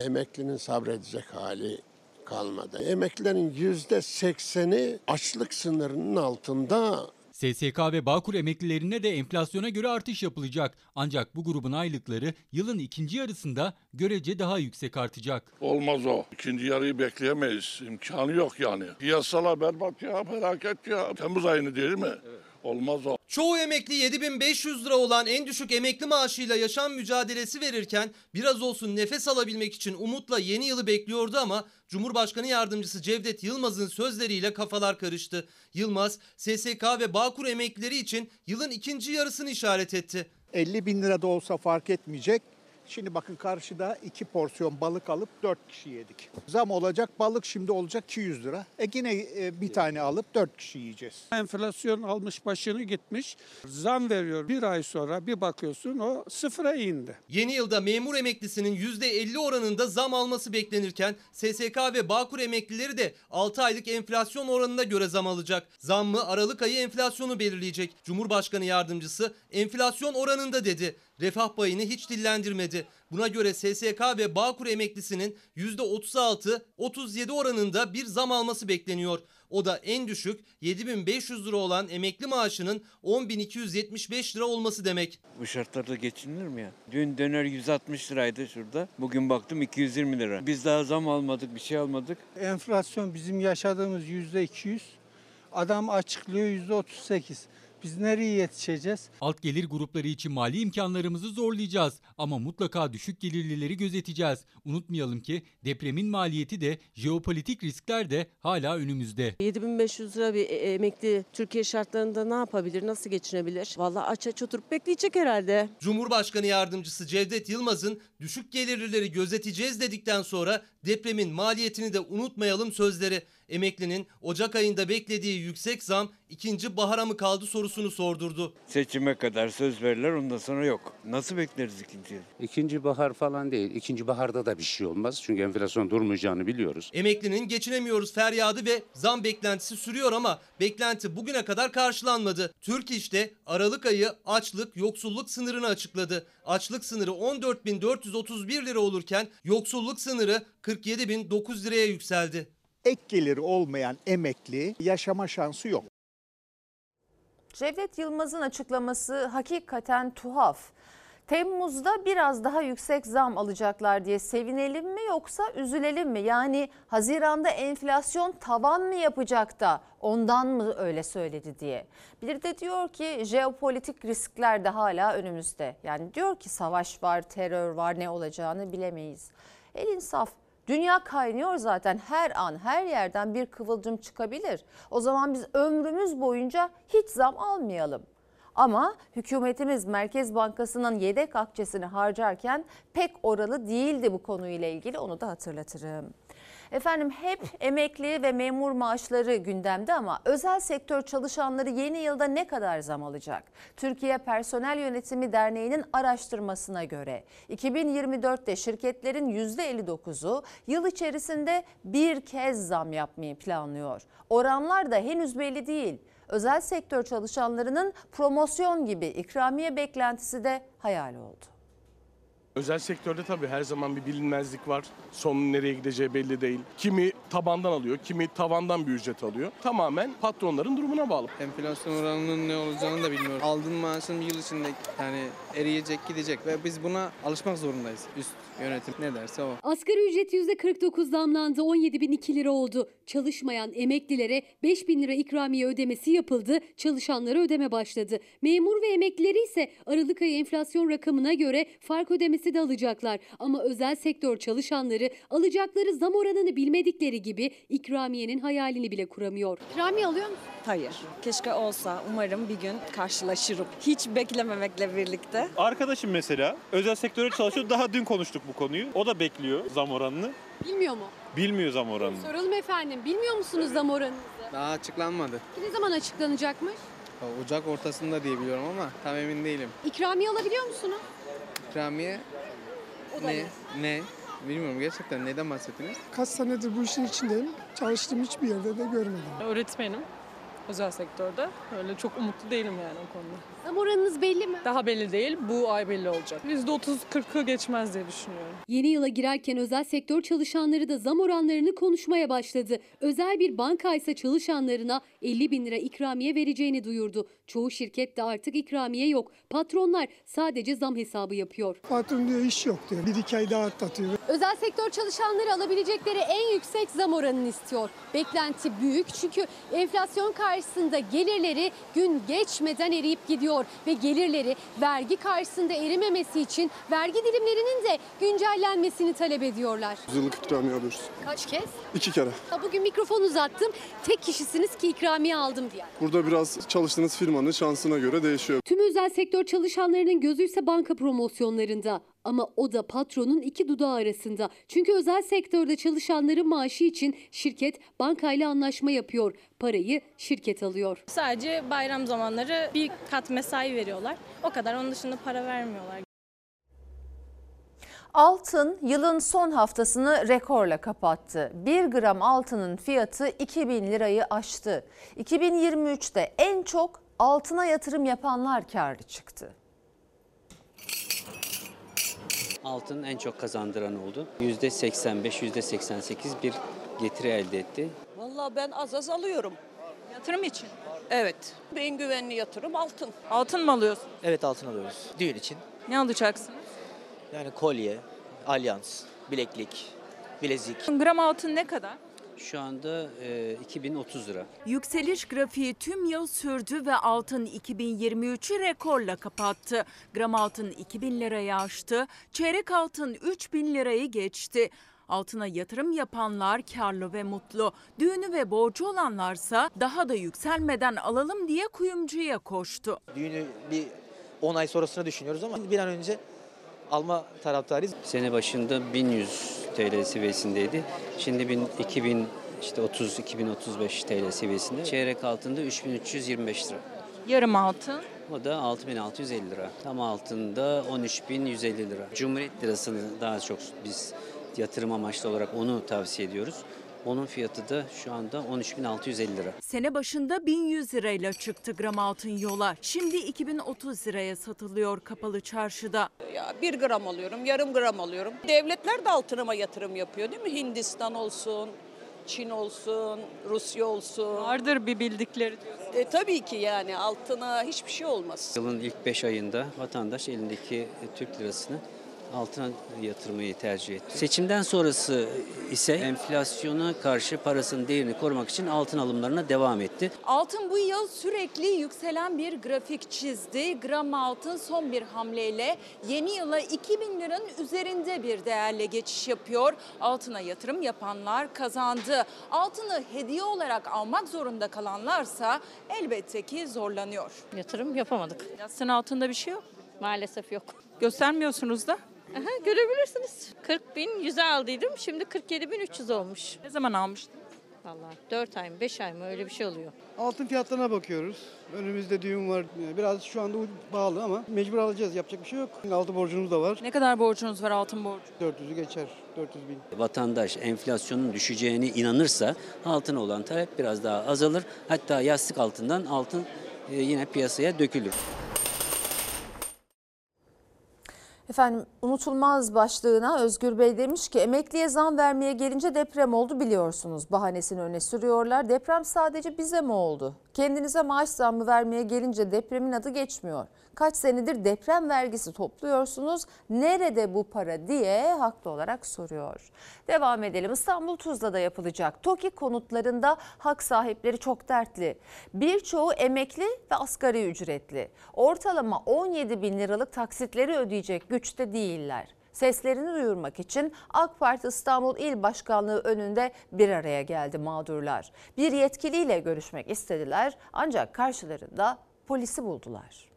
Emeklinin sabredecek hali kalmadı. Emeklilerin yüzde sekseni açlık sınırının altında. SSK ve Bağkur emeklilerine de enflasyona göre artış yapılacak. Ancak bu grubun aylıkları yılın ikinci yarısında görece daha yüksek artacak. Olmaz o. İkinci yarıyı bekleyemeyiz. İmkanı yok yani. Piyasalar berbat ya, felaket ya. Temmuz ayını değil mi? Olmaz o. Çoğu emekli 7500 lira olan en düşük emekli maaşıyla yaşam mücadelesi verirken biraz olsun nefes alabilmek için umutla yeni yılı bekliyordu ama Cumhurbaşkanı Yardımcısı Cevdet Yılmaz'ın sözleriyle kafalar karıştı. Yılmaz, SSK ve Bağkur emeklileri için yılın ikinci yarısını işaret etti. 50 bin lira da olsa fark etmeyecek. Şimdi bakın karşıda iki porsiyon balık alıp 4 kişi yedik. Zam olacak balık şimdi olacak 200 lira. E yine e, bir tane alıp 4 kişi yiyeceğiz. Enflasyon almış başını gitmiş. Zam veriyor bir ay sonra bir bakıyorsun o sıfıra indi. Yeni yılda memur emeklisinin %50 oranında zam alması beklenirken SSK ve Bağkur emeklileri de 6 aylık enflasyon oranına göre zam alacak. Zammı Aralık ayı enflasyonu belirleyecek. Cumhurbaşkanı yardımcısı enflasyon oranında dedi. Refah payını hiç dillendirmedi. Buna göre SSK ve Bağkur emeklisinin %36-37 oranında bir zam alması bekleniyor. O da en düşük 7500 lira olan emekli maaşının 10275 lira olması demek. Bu şartlarda geçinilir mi ya? Dün döner 160 liraydı şurada. Bugün baktım 220 lira. Biz daha zam almadık, bir şey almadık. Enflasyon bizim yaşadığımız yüzde 200. Adam açıklıyor yüzde 38. Biz nereye yetişeceğiz? Alt gelir grupları için mali imkanlarımızı zorlayacağız ama mutlaka düşük gelirlileri gözeteceğiz. Unutmayalım ki depremin maliyeti de jeopolitik riskler de hala önümüzde. 7500 lira bir e- emekli Türkiye şartlarında ne yapabilir, nasıl geçinebilir? Vallahi aç aç oturup bekleyecek herhalde. Cumhurbaşkanı yardımcısı Cevdet Yılmaz'ın düşük gelirlileri gözeteceğiz dedikten sonra depremin maliyetini de unutmayalım sözleri. Emeklinin Ocak ayında beklediği yüksek zam ikinci bahara mı kaldı sorusunu sordurdu. Seçime kadar söz verirler ondan sonra yok. Nasıl bekleriz ikinciyi? İkinci bahar falan değil. İkinci baharda da bir şey olmaz. Çünkü enflasyon durmayacağını biliyoruz. Emeklinin geçinemiyoruz feryadı ve zam beklentisi sürüyor ama beklenti bugüne kadar karşılanmadı. Türk İş'te Aralık ayı açlık, yoksulluk sınırını açıkladı. Açlık sınırı 14.431 lira olurken yoksulluk sınırı 47.009 liraya yükseldi. Ek geliri olmayan emekli yaşama şansı yok. Cevdet Yılmaz'ın açıklaması hakikaten tuhaf. Temmuz'da biraz daha yüksek zam alacaklar diye sevinelim mi yoksa üzülelim mi? Yani Haziran'da enflasyon tavan mı yapacak da ondan mı öyle söyledi diye. Bir de diyor ki jeopolitik riskler de hala önümüzde. Yani diyor ki savaş var, terör var ne olacağını bilemeyiz. El insaf Dünya kaynıyor zaten her an her yerden bir kıvılcım çıkabilir. O zaman biz ömrümüz boyunca hiç zam almayalım. Ama hükümetimiz Merkez Bankası'nın yedek akçesini harcarken pek oralı değildi bu konuyla ilgili onu da hatırlatırım. Efendim hep emekli ve memur maaşları gündemde ama özel sektör çalışanları yeni yılda ne kadar zam alacak? Türkiye Personel Yönetimi Derneği'nin araştırmasına göre 2024'te şirketlerin %59'u yıl içerisinde bir kez zam yapmayı planlıyor. Oranlar da henüz belli değil. Özel sektör çalışanlarının promosyon gibi ikramiye beklentisi de hayal oldu. Özel sektörde tabii her zaman bir bilinmezlik var. Sonun nereye gideceği belli değil. Kimi tabandan alıyor, kimi tavandan bir ücret alıyor. Tamamen patronların durumuna bağlı. Enflasyon oranının ne olacağını da bilmiyorum. Aldığın maaşın bir yıl içinde yani eriyecek gidecek ve biz buna alışmak zorundayız. Üst yönetim ne derse o. Asgari ücret %49 zamlandı 17.002 lira oldu. Çalışmayan emeklilere 5.000 lira ikramiye ödemesi yapıldı. Çalışanlara ödeme başladı. Memur ve emeklileri ise Aralık ayı enflasyon rakamına göre fark ödemesi de alacaklar. Ama özel sektör çalışanları alacakları zam oranını bilmedikleri gibi ikramiyenin hayalini bile kuramıyor. İkramiye alıyor musun? Hayır. Keşke olsa. Umarım bir gün karşılaşırım. Hiç beklememekle birlikte. Arkadaşım mesela özel sektöre çalışıyor. Daha dün konuştuk bu konuyu. O da bekliyor zam oranını. Bilmiyor mu? Bilmiyor zam oranını. Soralım efendim. Bilmiyor musunuz zam oranınızı? Daha açıklanmadı. Ne zaman açıklanacakmış? Ocak ortasında diye biliyorum ama tam emin değilim. İkramiye alabiliyor musunuz? İkramiye O da ne? ne? Ne? Bilmiyorum gerçekten neden bahsettiniz? Kaç senedir bu işin içindeyim. Çalıştığım hiçbir yerde de görmedim. Öğretmenim özel sektörde. Öyle çok umutlu değilim yani o konuda. Zam oranınız belli mi? Daha belli değil. Bu ay belli olacak. %30-40'ı geçmez diye düşünüyorum. Yeni yıla girerken özel sektör çalışanları da zam oranlarını konuşmaya başladı. Özel bir banka ise çalışanlarına 50 bin lira ikramiye vereceğini duyurdu. Çoğu şirkette artık ikramiye yok. Patronlar sadece zam hesabı yapıyor. Patron diyor iş yok diyor. Bir iki ay daha atlatıyor. Özel sektör çalışanları alabilecekleri en yüksek zam oranını istiyor. Beklenti büyük çünkü enflasyon karşısında gelirleri gün geçmeden eriyip gidiyor ve gelirleri vergi karşısında erimemesi için vergi dilimlerinin de güncellenmesini talep ediyorlar. Yıllık ikramiye alıyoruz. Kaç kez? İki kere. Ya Bugün mikrofon uzattım. Tek kişisiniz ki ikramiye aldım diye. Burada biraz çalıştığınız firmanın şansına göre değişiyor. Tüm özel sektör çalışanlarının gözü ise banka promosyonlarında. Ama o da patronun iki dudağı arasında. Çünkü özel sektörde çalışanların maaşı için şirket bankayla anlaşma yapıyor. Parayı şirket alıyor. Sadece bayram zamanları bir kat mesai veriyorlar. O kadar. Onun dışında para vermiyorlar. Altın yılın son haftasını rekorla kapattı. 1 gram altının fiyatı 2000 lirayı aştı. 2023'te en çok altına yatırım yapanlar karlı çıktı. Altın en çok kazandıran oldu. %85, %88 bir getiri elde etti. Vallahi ben az az alıyorum. Yatırım için. Evet. En güvenli yatırım altın. Altın mı alıyorsun? Evet altın alıyoruz. Düğün için. Ne alacaksın? Yani kolye, alyans, bileklik, bilezik. Gram altın ne kadar? Şu anda e, 2030 lira. Yükseliş grafiği tüm yıl sürdü ve altın 2023'ü rekorla kapattı. Gram altın 2000 liraya aştı, çeyrek altın 3000 lirayı geçti. Altına yatırım yapanlar karlı ve mutlu. Düğünü ve borcu olanlarsa daha da yükselmeden alalım diye kuyumcuya koştu. Düğünü bir 10 ay sonrasını düşünüyoruz ama bir an önce alma taraftarıyız. Sene başında 1100 TL seviyesindeydi. Şimdi 1000, 2000 işte 30 2035 TL seviyesinde. Çeyrek altında 3325 lira. Yarım altın. O da 6650 lira. Tam altında 13150 lira. Cumhuriyet lirasını daha çok biz yatırım amaçlı olarak onu tavsiye ediyoruz. Onun fiyatı da şu anda 13.650 lira. Sene başında 1100 lirayla çıktı gram altın yola. Şimdi 2030 liraya satılıyor kapalı çarşıda. Ya bir gram alıyorum, yarım gram alıyorum. Devletler de altınıma yatırım yapıyor değil mi? Hindistan olsun, Çin olsun, Rusya olsun. Vardır bir bildikleri E, tabii ki yani altına hiçbir şey olmaz. Yılın ilk 5 ayında vatandaş elindeki Türk lirasını Altına yatırmayı tercih etti. Seçimden sonrası ise enflasyona karşı parasının değerini korumak için altın alımlarına devam etti. Altın bu yıl sürekli yükselen bir grafik çizdi. Gram altın son bir hamleyle yeni yıla 2000 liranın üzerinde bir değerle geçiş yapıyor. Altına yatırım yapanlar kazandı. Altını hediye olarak almak zorunda kalanlarsa elbette ki zorlanıyor. Yatırım yapamadık. Yatırım altında bir şey yok. Maalesef yok. Göstermiyorsunuz da. Aha, görebilirsiniz. 40 bin 100'e aldıydım. Şimdi 47 bin 300 olmuş. Ne zaman almıştın? Vallahi 4 ay mı 5 ay mı öyle bir şey oluyor. Altın fiyatlarına bakıyoruz. Önümüzde düğün var. Biraz şu anda pahalı ama mecbur alacağız. Yapacak bir şey yok. Altı borcumuz da var. Ne kadar borcunuz var altın borcu? 400'ü geçer. 400 bin. Vatandaş enflasyonun düşeceğine inanırsa altına olan talep biraz daha azalır. Hatta yastık altından altın e, yine piyasaya dökülür. Efendim unutulmaz başlığına Özgür Bey demiş ki emekliye zam vermeye gelince deprem oldu biliyorsunuz. Bahanesini öne sürüyorlar. Deprem sadece bize mi oldu? Kendinize maaş zammı vermeye gelince depremin adı geçmiyor. Kaç senedir deprem vergisi topluyorsunuz. Nerede bu para diye haklı olarak soruyor. Devam edelim. İstanbul Tuzla'da yapılacak TOKİ konutlarında hak sahipleri çok dertli. Birçoğu emekli ve asgari ücretli. Ortalama 17 bin liralık taksitleri ödeyecek güçte değiller. Seslerini duyurmak için AK Parti İstanbul İl Başkanlığı önünde bir araya geldi mağdurlar. Bir yetkiliyle görüşmek istediler ancak karşılarında polisi buldular.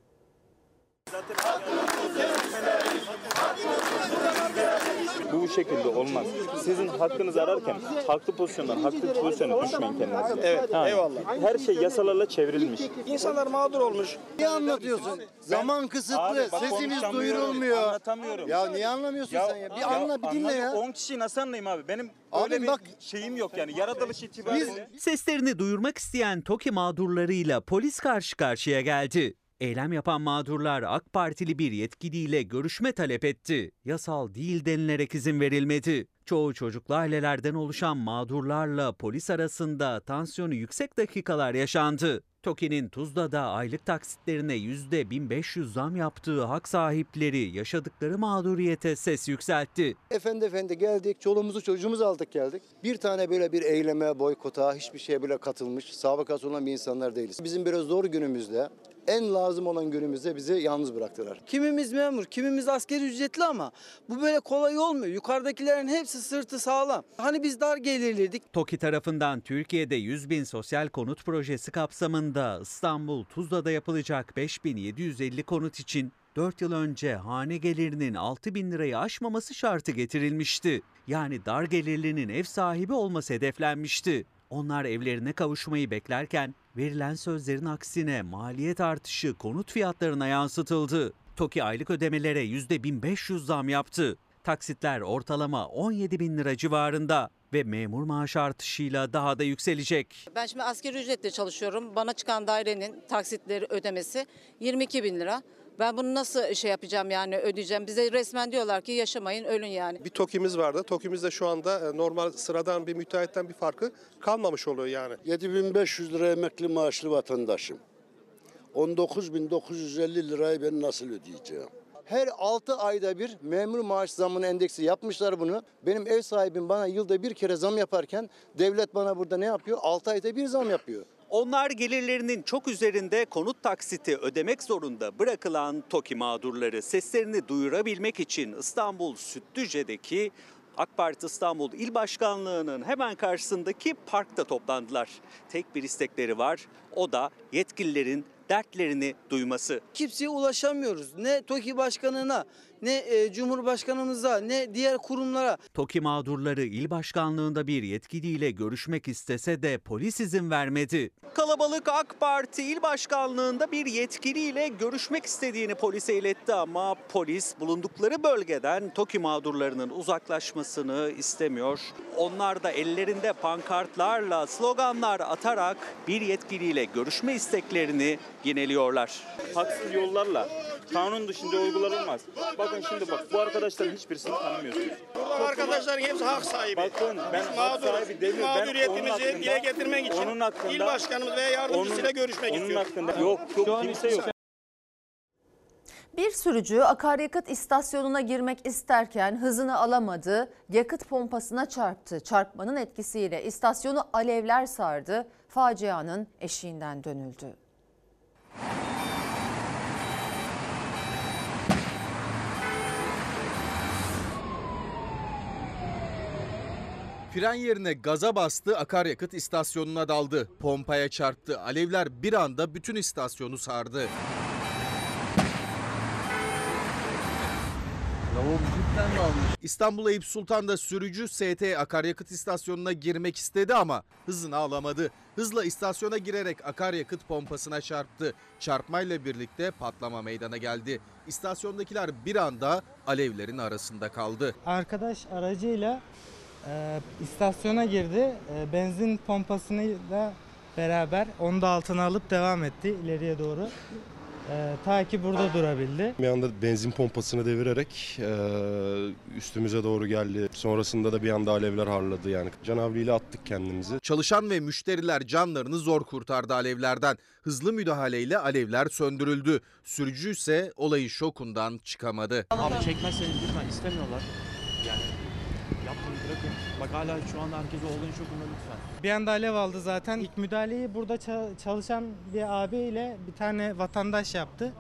Bu bu şekilde olmaz. Sizin hakkınızı ararken haklı pozisyondan haklı pozisyona düşmeyin kendinize. Evet, eyvallah. Her şey yasalarla çevrilmiş. İnsanlar mağdur olmuş. Niye anlatıyorsun? Zaman kısıtlı. Abi bak Sesiniz konuşamıyorum, duyurulmuyor. Anlatamıyorum. Ya niye anlamıyorsun sen ya? Bir anla bir dinle ya. 10 kişiyi nasıl anlayayım abi? Benim Abi öyle bir bak- şeyim yok yani. Yaratılış itibariyle. Seslerini duyurmak isteyen TOKİ mağdurlarıyla polis karşı karşıya geldi. Eylem yapan mağdurlar AK Partili bir yetkiliyle görüşme talep etti. Yasal değil denilerek izin verilmedi. Çoğu çocuklu ailelerden oluşan mağdurlarla polis arasında tansiyonu yüksek dakikalar yaşandı. TOKİ'nin Tuzla'da aylık taksitlerine %1500 zam yaptığı hak sahipleri yaşadıkları mağduriyete ses yükseltti. Efendi efendi geldik, çoluğumuzu çocuğumuzu aldık geldik. Bir tane böyle bir eyleme, boykota, hiçbir şeye bile katılmış, sabıkası olan bir insanlar değiliz. Bizim biraz zor günümüzde, en lazım olan günümüzde bizi yalnız bıraktılar. Kimimiz memur, kimimiz askeri ücretli ama bu böyle kolay olmuyor. Yukarıdakilerin hepsi sırtı sağlam. Hani biz dar gelirliydik. TOKİ tarafından Türkiye'de 100 bin sosyal konut projesi kapsamında İstanbul Tuzla'da yapılacak 5750 konut için 4 yıl önce hane gelirinin 6 bin lirayı aşmaması şartı getirilmişti. Yani dar gelirlinin ev sahibi olması hedeflenmişti. Onlar evlerine kavuşmayı beklerken verilen sözlerin aksine maliyet artışı konut fiyatlarına yansıtıldı. TOKİ aylık ödemelere %1500 zam yaptı. Taksitler ortalama 17 bin lira civarında ve memur maaş artışıyla daha da yükselecek. Ben şimdi asgari ücretle çalışıyorum. Bana çıkan dairenin taksitleri ödemesi 22 bin lira. Ben bunu nasıl şey yapacağım yani ödeyeceğim? Bize resmen diyorlar ki yaşamayın ölün yani. Bir TOKİ'miz vardı. TOKİ'mizde şu anda e, normal sıradan bir müteahhitten bir farkı kalmamış oluyor yani. 7500 lira emekli maaşlı vatandaşım. 19.950 lirayı ben nasıl ödeyeceğim? Her 6 ayda bir memur maaş zammını endeksi yapmışlar bunu. Benim ev sahibim bana yılda bir kere zam yaparken devlet bana burada ne yapıyor? 6 ayda bir zam yapıyor. Onlar gelirlerinin çok üzerinde konut taksiti ödemek zorunda bırakılan TOKİ mağdurları seslerini duyurabilmek için İstanbul Sütlüce'deki AK Parti İstanbul İl Başkanlığı'nın hemen karşısındaki parkta toplandılar. Tek bir istekleri var o da yetkililerin dertlerini duyması. Kimseye ulaşamıyoruz. Ne TOKİ başkanına, ne e, Cumhurbaşkanımıza, ne diğer kurumlara. TOKİ mağdurları il başkanlığında bir yetkiliyle görüşmek istese de polis izin vermedi. Kalabalık AK Parti il başkanlığında bir yetkiliyle görüşmek istediğini polise iletti ama polis bulundukları bölgeden TOKİ mağdurlarının uzaklaşmasını istemiyor. Onlar da ellerinde pankartlarla sloganlar atarak bir yetkiliyle görüşme isteklerini yineliyorlar. Haksız yollarla kanun dışında uygulanılmaz. Bakın şimdi bak bu arkadaşların hiçbirisini tanımıyorsunuz. Burada arkadaşların hepsi hak sahibi. Bakın ben Biz hak sahibi demiyorum. Mağduriyetimizi hakkında- dile getirmek için onun hakkında- il başkanımız veya yardımcısıyla onun- görüşmek onun istiyoruz. hakkında yok yok kimse yok. Bir sürücü akaryakıt istasyonuna girmek isterken hızını alamadı, yakıt pompasına çarptı. Çarpmanın etkisiyle istasyonu alevler sardı, facianın eşiğinden dönüldü. Fren yerine gaza bastı, akaryakıt istasyonuna daldı. Pompaya çarptı. Alevler bir anda bütün istasyonu sardı. İstanbul Eyüp Sultan'da sürücü ST akaryakıt istasyonuna girmek istedi ama hızını alamadı. Hızla istasyona girerek akaryakıt pompasına çarptı. Çarpmayla birlikte patlama meydana geldi. İstasyondakiler bir anda alevlerin arasında kaldı. Arkadaş aracıyla e, istasyona girdi. E, benzin pompasını da beraber onu da altına alıp devam etti ileriye doğru. E, ta ki burada durabildi. Bir anda benzin pompasını devirerek e, üstümüze doğru geldi. Sonrasında da bir anda alevler harladı yani. Canavliyle attık kendimizi. Çalışan ve müşteriler canlarını zor kurtardı alevlerden. Hızlı müdahaleyle alevler söndürüldü. Sürücü ise olayı şokundan çıkamadı. Abi çekmezseniz lütfen istemiyorlar. Bak hala şu anda herkes olayın şokunda lütfen. Bir anda alev aldı zaten. İlk müdahaleyi burada ça- çalışan bir abiyle bir tane vatandaş yaptı.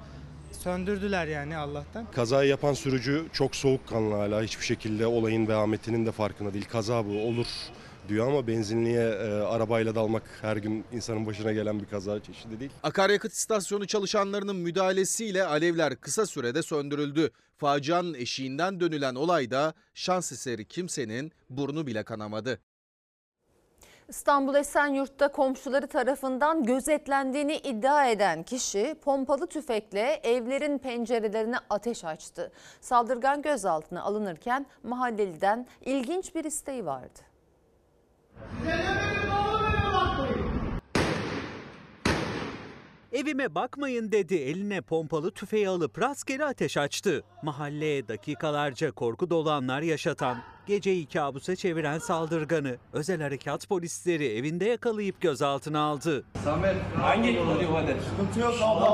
Söndürdüler yani Allah'tan. Kazayı yapan sürücü çok soğukkanlı hala hiçbir şekilde olayın vehametinin de farkında değil. Kaza bu olur diyor ama benzinliğe e, arabayla dalmak her gün insanın başına gelen bir kaza çeşidi değil. Akaryakıt istasyonu çalışanlarının müdahalesiyle alevler kısa sürede söndürüldü. Facianın eşiğinden dönülen olayda şans eseri kimsenin burnu bile kanamadı. İstanbul Esenyurt'ta komşuları tarafından gözetlendiğini iddia eden kişi pompalı tüfekle evlerin pencerelerine ateş açtı. Saldırgan gözaltına alınırken mahalleliden ilginç bir isteği vardı. Evime bakmayın dedi eline pompalı tüfeği alıp rastgele ateş açtı. Mahalleye dakikalarca korku dolu anlar yaşatan, geceyi kabusa çeviren saldırganı özel harekat polisleri evinde yakalayıp gözaltına aldı. Samet hangi hadi? Sıkıntı yok abla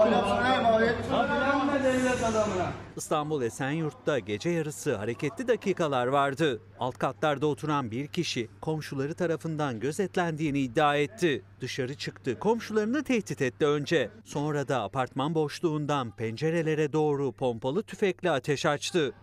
devlet adamına. İstanbul Esenyurt'ta gece yarısı hareketli dakikalar vardı. Alt katlarda oturan bir kişi komşuları tarafından gözetlendiğini iddia etti. Dışarı çıktı, komşularını tehdit etti önce. Sonra da apartman boşluğundan pencerelere doğru pompalı tüfekle ateş açtı.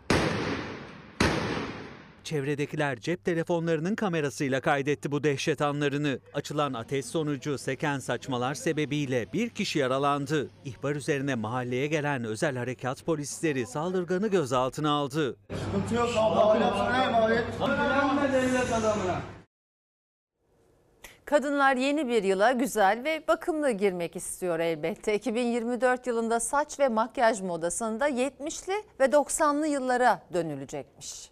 Çevredekiler cep telefonlarının kamerasıyla kaydetti bu dehşet anlarını. Açılan ateş sonucu seken saçmalar sebebiyle bir kişi yaralandı. İhbar üzerine mahalleye gelen özel harekat polisleri saldırganı gözaltına aldı. Sıkıntı yok. Kadınlar yeni bir yıla güzel ve bakımlı girmek istiyor elbette. 2024 yılında saç ve makyaj modasında 70'li ve 90'lı yıllara dönülecekmiş.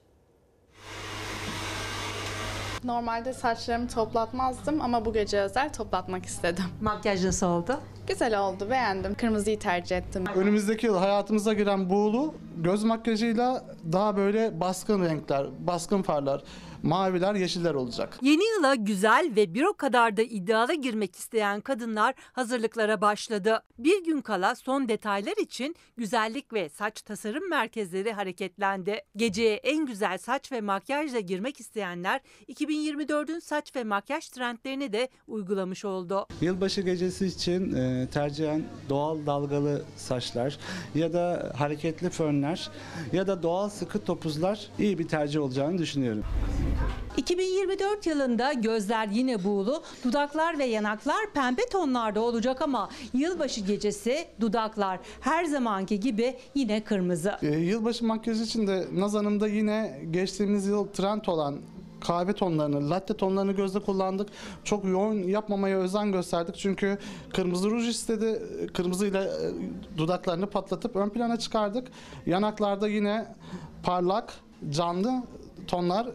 Normalde saçlarımı toplatmazdım ama bu gece özel toplatmak istedim. Makyaj nasıl oldu? Güzel oldu, beğendim. Kırmızıyı tercih ettim. Önümüzdeki yıl hayatımıza giren buğulu göz makyajıyla daha böyle baskın renkler, baskın farlar, maviler, yeşiller olacak. Yeni yıla güzel ve bir o kadar da iddialı girmek isteyen kadınlar hazırlıklara başladı. Bir gün kala son detaylar için güzellik ve saç tasarım merkezleri hareketlendi. Geceye en güzel saç ve makyajla girmek isteyenler 2024'ün saç ve makyaj trendlerini de uygulamış oldu. Yılbaşı gecesi için e, tercihen doğal dalgalı saçlar ya da hareketli fönler ya da doğal sıkı topuzlar iyi bir tercih olacağını düşünüyorum. 2024 yılında gözler yine buğulu, dudaklar ve yanaklar pembe tonlarda olacak ama yılbaşı gecesi dudaklar her zamanki gibi yine kırmızı. Ee, yılbaşı makyajı için de Naz Hanım'da yine geçtiğimiz yıl trend olan kahve tonlarını, latte tonlarını gözde kullandık. Çok yoğun yapmamaya özen gösterdik. Çünkü kırmızı ruj istedi. Kırmızıyla e, dudaklarını patlatıp ön plana çıkardık. Yanaklarda yine parlak, canlı tonlar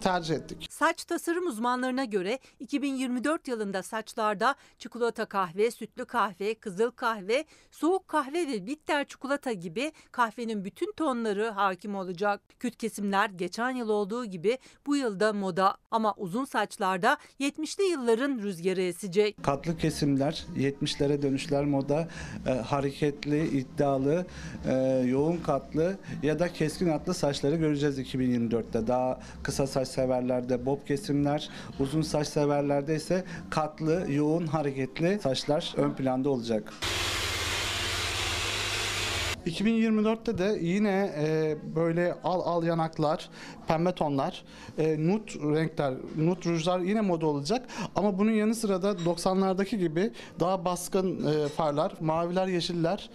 tercih ettik. Saç tasarım uzmanlarına göre 2024 yılında saçlarda çikolata kahve, sütlü kahve, kızıl kahve, soğuk kahve ve bitter çikolata gibi kahvenin bütün tonları hakim olacak. Küt kesimler geçen yıl olduğu gibi bu yılda moda ama uzun saçlarda 70'li yılların rüzgarı esecek. Katlı kesimler, 70'lere dönüşler moda, e, hareketli, iddialı, e, yoğun katlı ya da keskin hatlı saçları göreceğiz 2024'te. Daha kısa saç severlerde bob kesimler, uzun saç severlerde ise katlı, yoğun, hareketli saçlar ön planda olacak. 2024'te de yine e, böyle al al yanaklar, pembe tonlar, e, nut renkler, nut rujlar yine moda olacak. Ama bunun yanı sıra da 90'lardaki gibi daha baskın e, farlar, maviler, yeşiller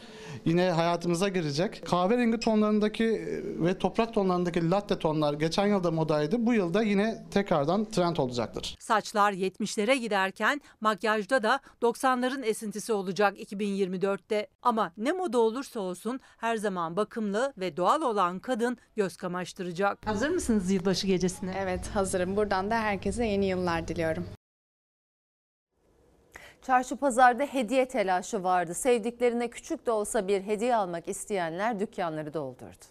yine hayatımıza girecek. Kahverengi tonlarındaki e, ve toprak tonlarındaki latte tonlar geçen yılda modaydı. Bu yılda yine tekrardan trend olacaktır. Saçlar 70'lere giderken makyajda da 90'ların esintisi olacak 2024'te. Ama ne moda olursa olsun her zaman bakımlı ve doğal olan kadın göz kamaştıracak. Hazır mısınız yılbaşı gecesine? Evet hazırım. Buradan da herkese yeni yıllar diliyorum. Çarşı pazarda hediye telaşı vardı. Sevdiklerine küçük de olsa bir hediye almak isteyenler dükkanları doldurdu.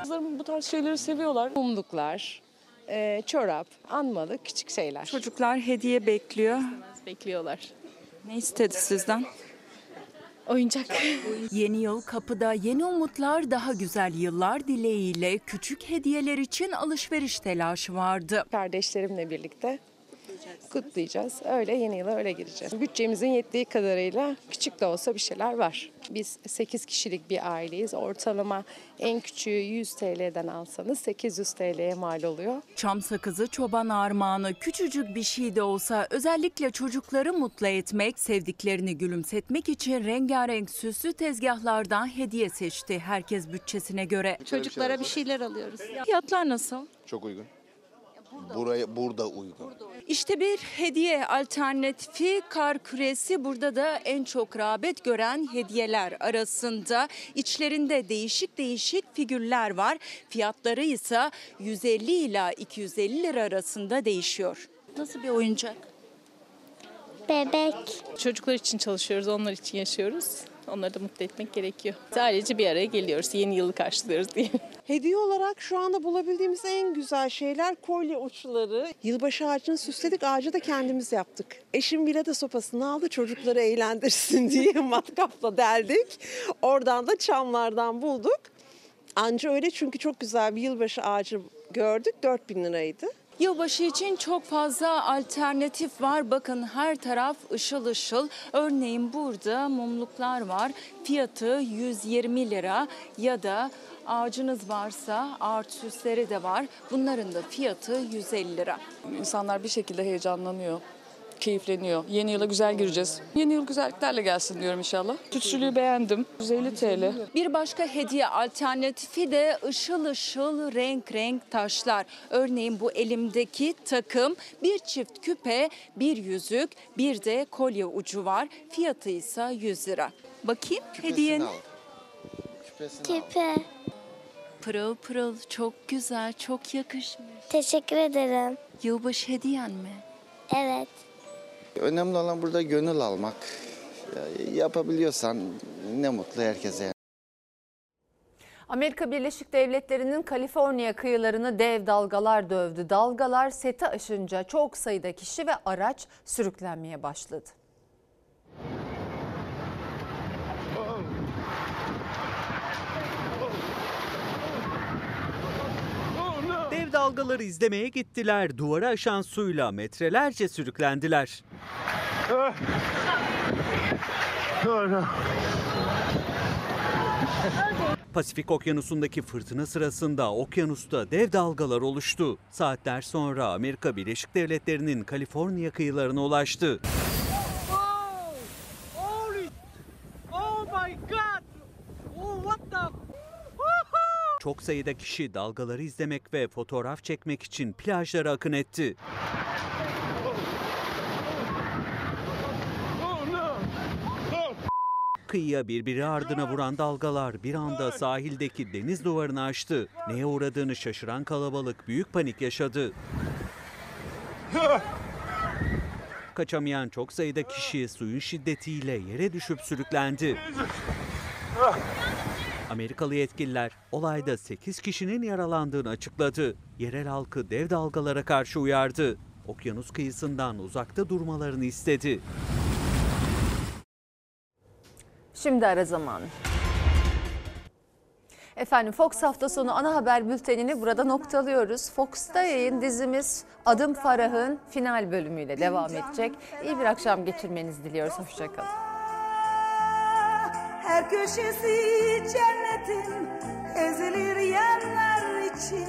Kızlarım bu tarz şeyleri seviyorlar. Mumluklar, e, çorap, anmalık, küçük şeyler. Çocuklar hediye bekliyor. Bekliyorlar. Ne istedi sizden? Oyuncak. Yeni yıl kapıda yeni umutlar daha güzel yıllar dileğiyle küçük hediyeler için alışveriş telaşı vardı. Kardeşlerimle birlikte kutlayacağız. Öyle yeni yıla öyle gireceğiz. Bütçemizin yettiği kadarıyla küçük de olsa bir şeyler var. Biz 8 kişilik bir aileyiz. Ortalama en küçüğü 100 TL'den alsanız 800 TL'ye mal oluyor. Çam sakızı çoban armağanı küçücük bir şey de olsa özellikle çocukları mutlu etmek, sevdiklerini gülümsetmek için rengarenk süslü tezgahlardan hediye seçti herkes bütçesine göre. Çocuklara bir şeyler alıyoruz. Fiyatlar nasıl? Çok uygun. Buraya burada uygun. İşte bir hediye alternatifi kar küresi burada da en çok rağbet gören hediyeler arasında. İçlerinde değişik değişik figürler var. Fiyatları ise 150 ila 250 lira arasında değişiyor. Nasıl bir oyuncak? Bebek. Çocuklar için çalışıyoruz, onlar için yaşıyoruz. Onları da mutlu etmek gerekiyor. Sadece bir araya geliyoruz, yeni yılı karşılıyoruz diye. Hediye olarak şu anda bulabildiğimiz en güzel şeyler kolye uçları. Yılbaşı ağacını süsledik, ağacı da kendimiz yaptık. Eşim vilada sopasını aldı, çocukları eğlendirsin diye matkapla deldik. Oradan da çamlardan bulduk. Anca öyle çünkü çok güzel bir yılbaşı ağacı gördük, 4000 liraydı. Yılbaşı için çok fazla alternatif var. Bakın her taraf ışıl ışıl. Örneğin burada mumluklar var. Fiyatı 120 lira ya da ağacınız varsa ağaç süsleri de var. Bunların da fiyatı 150 lira. İnsanlar bir şekilde heyecanlanıyor, keyifleniyor. Yeni yıla güzel gireceğiz. Yeni yıl güzelliklerle gelsin diyorum inşallah. Tütsülüğü beğendim. 150 TL. Bir başka hediye alternatifi de ışıl ışıl renk renk taşlar. Örneğin bu elimdeki takım bir çift küpe, bir yüzük, bir de kolye ucu var. Fiyatı ise 100 lira. Bakayım hediyeni. Küpe. Pırıl pırıl çok güzel, çok yakışmış. Teşekkür ederim. Yılbaşı hediyen mi? Evet. Önemli olan burada gönül almak. Ya, yapabiliyorsan ne mutlu herkese. Amerika Birleşik Devletleri'nin Kaliforniya kıyılarını dev dalgalar dövdü. Dalgalar seti aşınca çok sayıda kişi ve araç sürüklenmeye başladı. Dalgaları izlemeye gittiler. Duvarı aşan suyla metrelerce sürüklendiler. Pasifik Okyanusu'ndaki fırtına sırasında okyanusta dev dalgalar oluştu. Saatler sonra Amerika Birleşik Devletleri'nin Kaliforniya kıyılarına ulaştı. Çok sayıda kişi dalgaları izlemek ve fotoğraf çekmek için plajlara akın etti. Kıyıya birbiri ardına vuran dalgalar bir anda sahildeki deniz duvarını aştı. Neye uğradığını şaşıran kalabalık büyük panik yaşadı. Kaçamayan çok sayıda kişi suyun şiddetiyle yere düşüp sürüklendi. Amerikalı yetkililer olayda 8 kişinin yaralandığını açıkladı. Yerel halkı dev dalgalara karşı uyardı. Okyanus kıyısından uzakta durmalarını istedi. Şimdi ara zamanı. Efendim Fox hafta sonu ana haber bültenini burada noktalıyoruz. Fox'ta yayın dizimiz Adım Farah'ın final bölümüyle devam edecek. İyi bir akşam geçirmenizi diliyoruz. Hoşçakalın. Her köşesi cennetin ezilir yerler için